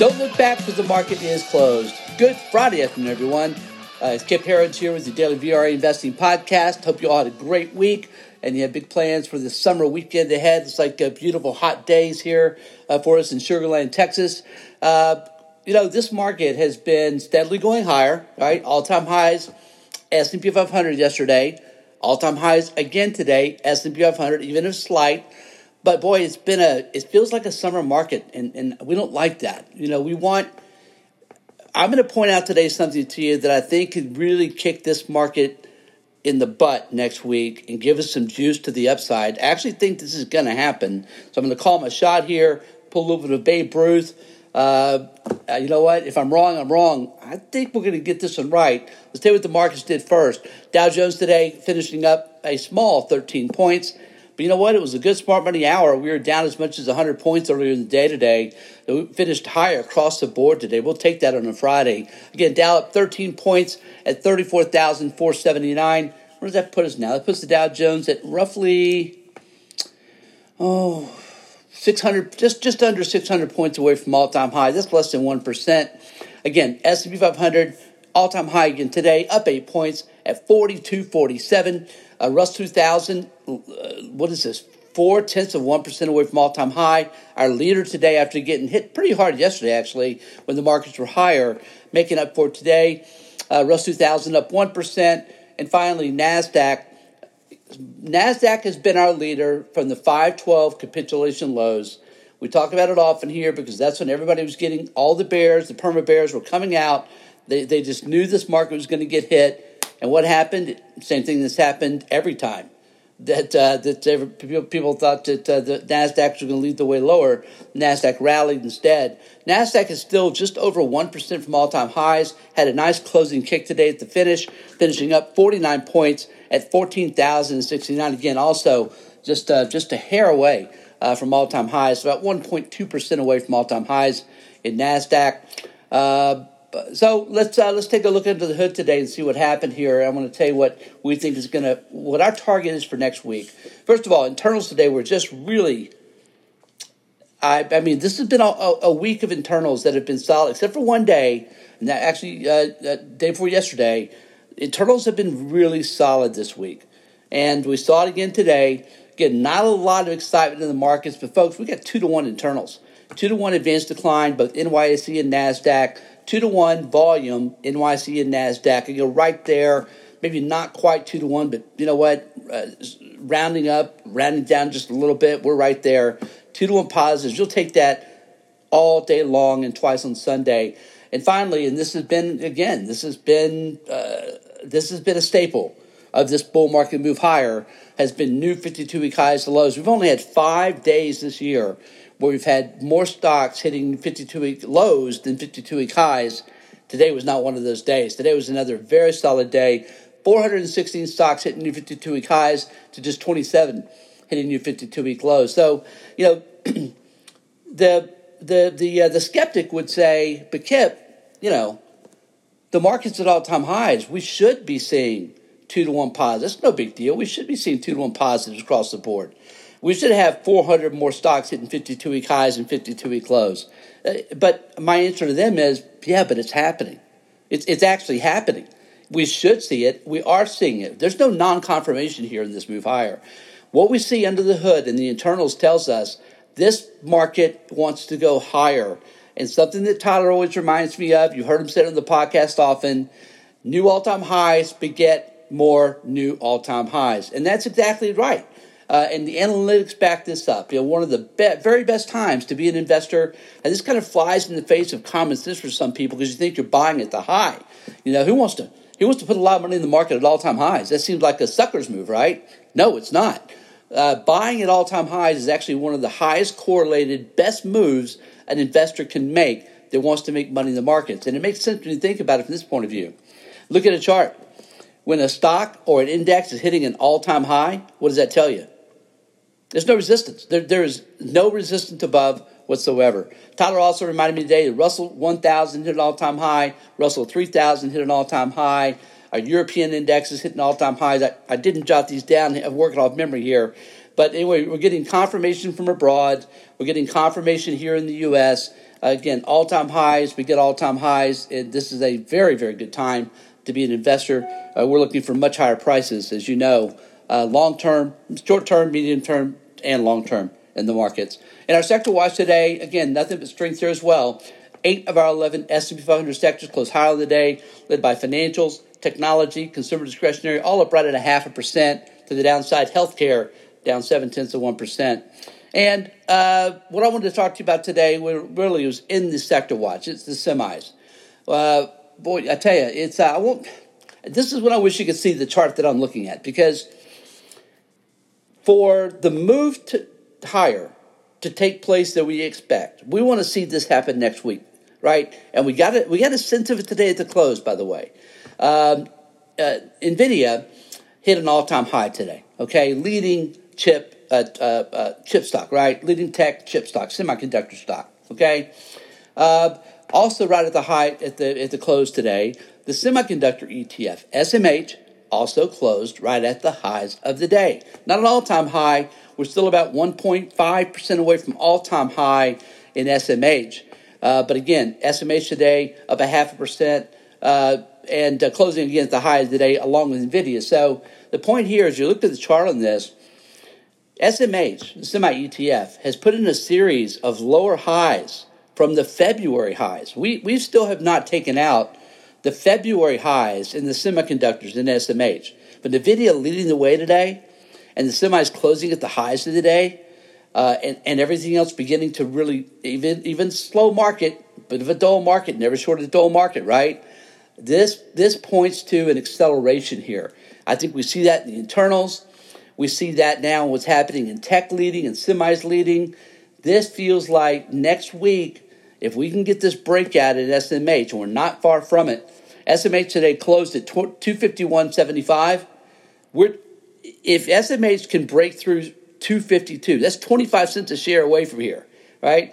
Don't look back because the market is closed. Good Friday afternoon, everyone. Uh, it's Kip Herriage here with the Daily VRA Investing Podcast. Hope you all had a great week and you have big plans for the summer weekend ahead. It's like uh, beautiful hot days here uh, for us in Sugar Land, Texas. Uh, you know, this market has been steadily going higher, right? All-time highs, S&P 500 yesterday, all-time highs again today, S&P 500, even if slight. But boy, it's been a, it feels like a summer market, and, and we don't like that. You know, we want, I'm going to point out today something to you that I think could really kick this market in the butt next week and give us some juice to the upside. I actually think this is going to happen. So I'm going to call my shot here, pull a little bit of Babe Ruth. Uh, you know what? If I'm wrong, I'm wrong. I think we're going to get this one right. Let's tell you what the markets did first. Dow Jones today finishing up a small 13 points. But you know what? It was a good smart money hour. We were down as much as 100 points earlier in the day today. We finished higher across the board today. We'll take that on a Friday. Again, Dow up 13 points at 34,479. Where does that put us now? That puts the Dow Jones at roughly, oh, 600, just, just under 600 points away from all-time high. That's less than 1%. Again, S&P 500, all-time high again today, up 8 points at 4247. Uh, Russ 2000, uh, what is this? Four tenths of 1% away from all time high. Our leader today, after getting hit pretty hard yesterday, actually, when the markets were higher, making up for today. Uh, Russ 2000 up 1%. And finally, NASDAQ. NASDAQ has been our leader from the 512 capitulation lows. We talk about it often here because that's when everybody was getting all the bears, the perma bears were coming out. They, they just knew this market was going to get hit and what happened? Same thing that's happened every time. That uh, that people, thought that uh, the Nasdaq was going to lead the way lower. Nasdaq rallied instead. Nasdaq is still just over one percent from all-time highs. Had a nice closing kick today at the finish, finishing up 49 points at 14,069. Again, also just uh, just a hair away uh, from all-time highs, about 1.2 percent away from all-time highs in Nasdaq. So let's uh, let's take a look into the hood today and see what happened here. I'm going to tell you what we think is going to what our target is for next week. First of all, internals today were just really. I, I mean, this has been a, a, week of internals that have been solid, except for one day, and that actually uh, uh, day before yesterday. Internals have been really solid this week, and we saw it again today. Again, not a lot of excitement in the markets, but folks, we got two to one internals, two to one advanced decline, both NYSE and Nasdaq two to one volume, NYC and NASDAQ. You go right there, maybe not quite two to one, but you know what? Uh, rounding up, rounding down just a little bit, we're right there. Two to one positives. You'll take that all day long and twice on Sunday. And finally, and this has been again, this has been uh, this has been a staple of this bull market move higher has been new 52 week highs to lows. We've only had five days this year where we've had more stocks hitting 52 week lows than 52 week highs. Today was not one of those days. Today was another very solid day. 416 stocks hitting new 52 week highs to just 27 hitting new 52 week lows. So, you know, the the the uh, the skeptic would say, but Kip, you know, the market's at all time highs. We should be seeing two to one positives. No big deal. We should be seeing two to one positives across the board. We should have 400 more stocks hitting 52 week highs and 52 week lows. Uh, but my answer to them is, yeah, but it's happening. It's, it's actually happening. We should see it. We are seeing it. There's no non confirmation here in this move higher. What we see under the hood and the internals tells us this market wants to go higher. And something that Tyler always reminds me of, you heard him say it on the podcast often new all time highs beget more new all time highs. And that's exactly right. Uh, and the analytics back this up. You know, one of the be- very best times to be an investor, and this kind of flies in the face of common sense for some people because you think you're buying at the high. You know, who wants to who wants to put a lot of money in the market at all time highs? That seems like a sucker's move, right? No, it's not. Uh, buying at all time highs is actually one of the highest correlated, best moves an investor can make that wants to make money in the markets. And it makes sense when you think about it from this point of view. Look at a chart. When a stock or an index is hitting an all time high, what does that tell you? There's no resistance. There, there is no resistance above whatsoever. Tyler also reminded me today that Russell 1000 hit an all time high, Russell 3000 hit an all time high. Our European index is hitting all time highs. I, I didn't jot these down, I'm working off memory here. But anyway, we're getting confirmation from abroad. We're getting confirmation here in the U.S. again, all time highs. We get all time highs. And this is a very, very good time to be an investor. Uh, we're looking for much higher prices, as you know, uh, long term, short term, medium term, and long term in the markets. In our sector watch today, again, nothing but strength here as well. Eight of our 11 S&P 500 sectors closed higher the day, led by financials, technology, consumer discretionary, all up right at a half a percent to the downside. Healthcare down seven tenths of one percent. And uh, what I wanted to talk to you about today really was in the sector watch. It's the semis. Uh, boy, I tell you, it's uh, I won't. This is when I wish you could see the chart that I'm looking at because for the move to higher to take place that we expect, we want to see this happen next week, right? And we got it. We got a sense of it today at the close, by the way. Um, uh, Nvidia hit an all-time high today. Okay, leading chip uh, uh, uh, chip stock, right? Leading tech chip stock, semiconductor stock. Okay. Uh, also, right at the high at the at the close today, the semiconductor ETF SMH also closed right at the highs of the day. Not an all-time high. We're still about 1.5 percent away from all-time high in SMH. Uh, but again, SMH today up a half a percent uh, and uh, closing against the highs of the day along with NVIDIA. So the point here is you look at the chart on this, SMH, the semi ETF, has put in a series of lower highs from the February highs. We, we still have not taken out the February highs in the semiconductors in SMH. But NVIDIA leading the way today, and the semis closing at the highs of the day, uh, and, and everything else beginning to really, even, even slow market, bit of a dull market, never short of a dull market, right? This, this points to an acceleration here. I think we see that in the internals. We see that now what's happening in tech leading and semis leading. This feels like next week, if we can get this breakout at SMH, and we're not far from it, SMH today closed at 251.75. We're, if SMH can break through 252, that's 25 cents a share away from here, right?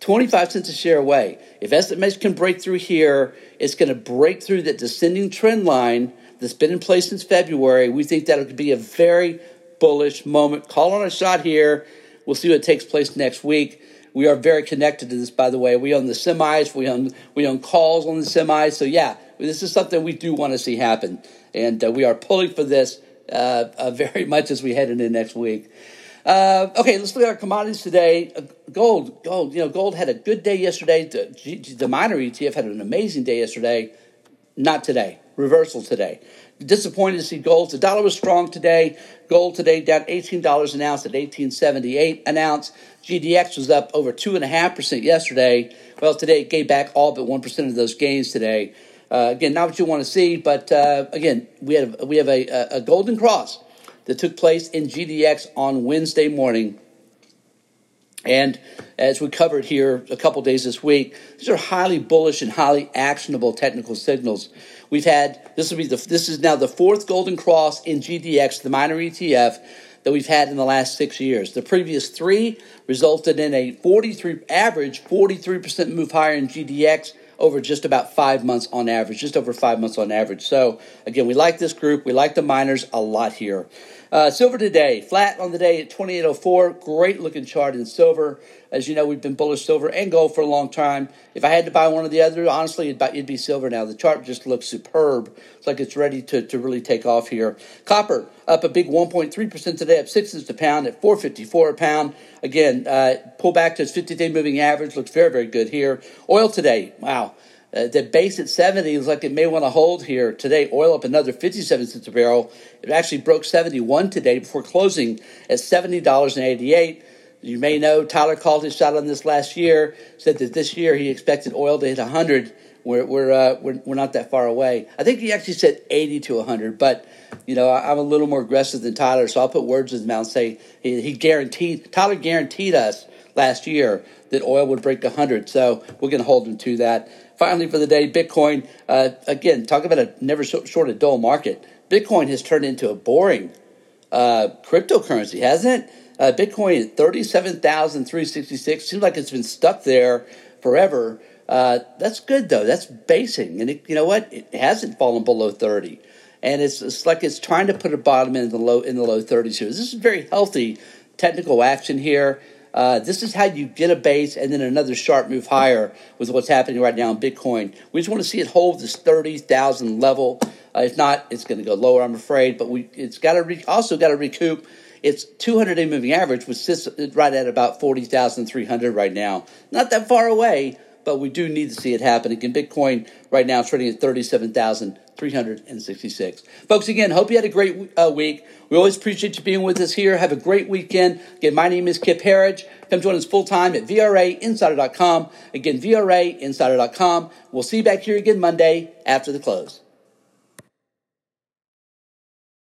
25 cents a share away. If SMH can break through here, it's going to break through that descending trend line that's been in place since February. We think that could be a very bullish moment. Call on a shot here. We'll see what takes place next week. We are very connected to this, by the way. We own the semis. We own we own calls on the semis. So yeah, this is something we do want to see happen, and uh, we are pulling for this uh, uh, very much as we head into next week. Uh, okay, let's look at our commodities today. Uh, gold, gold. You know, gold had a good day yesterday. The, the miner ETF had an amazing day yesterday. Not today. Reversal today. Disappointed to see gold. The dollar was strong today. Gold today down $18 an ounce at 1878 an ounce. GDX was up over 2.5% yesterday. Well, today it gave back all but 1% of those gains today. Uh, again, not what you want to see, but uh, again, we have, we have a, a golden cross that took place in GDX on Wednesday morning. And as we covered here a couple days this week, these are highly bullish and highly actionable technical signals. We've had this will be the this is now the fourth golden cross in GDX, the miner ETF that we've had in the last six years. The previous three resulted in a 43 average 43% move higher in GDX over just about five months on average, just over five months on average. So again, we like this group. We like the miners a lot here. Uh, silver today, flat on the day at 2804. Great looking chart in silver. As you know, we've been bullish silver and gold for a long time. If I had to buy one or the other, honestly, it'd, it'd be silver now. The chart just looks superb. It's like it's ready to, to really take off here. Copper up a big 1.3% today, up 6 cents a pound at 454 a pound. Again, uh, pull back to its 50 day moving average. Looks very, very good here. Oil today, wow. Uh, the base at 70 looks like it may want to hold here today. Oil up another 57 cents a barrel. It actually broke 71 today before closing at $70.88. You may know Tyler called his shot on this last year, said that this year he expected oil to hit 100. We're, we're, uh, we're, we're not that far away. I think he actually said 80 to 100, but you know, I, am a little more aggressive than Tyler, so I'll put words in his mouth and say he, he guaranteed, Tyler guaranteed us last year that oil would break 100, so we're going to hold him to that finally for the day, Bitcoin. Uh, again, talk about a never short of dull market. Bitcoin has turned into a boring uh, cryptocurrency, hasn't it? Uh, Bitcoin at 37,366 seems like it's been stuck there forever. Uh, that's good though. That's basing, and it, you know what? It hasn't fallen below 30, and it's, it's like it's trying to put a bottom in the low in the low 30s here. This is very healthy technical action here. Uh, this is how you get a base and then another sharp move higher with what's happening right now in Bitcoin. We just want to see it hold this 30,000 level. Uh, if not, it's going to go lower, I'm afraid. But we it's got to re- also got to recoup its 200 day moving average, which sits right at about 40,300 right now. Not that far away, but we do need to see it happen. Again, Bitcoin right now is trading at 37,366. Folks, again, hope you had a great uh, week. We always appreciate you being with us here. Have a great weekend. Again, my name is Kip Herriage. Come join us full time at VRAinsider.com. Again, VRAinsider.com. We'll see you back here again Monday after the close.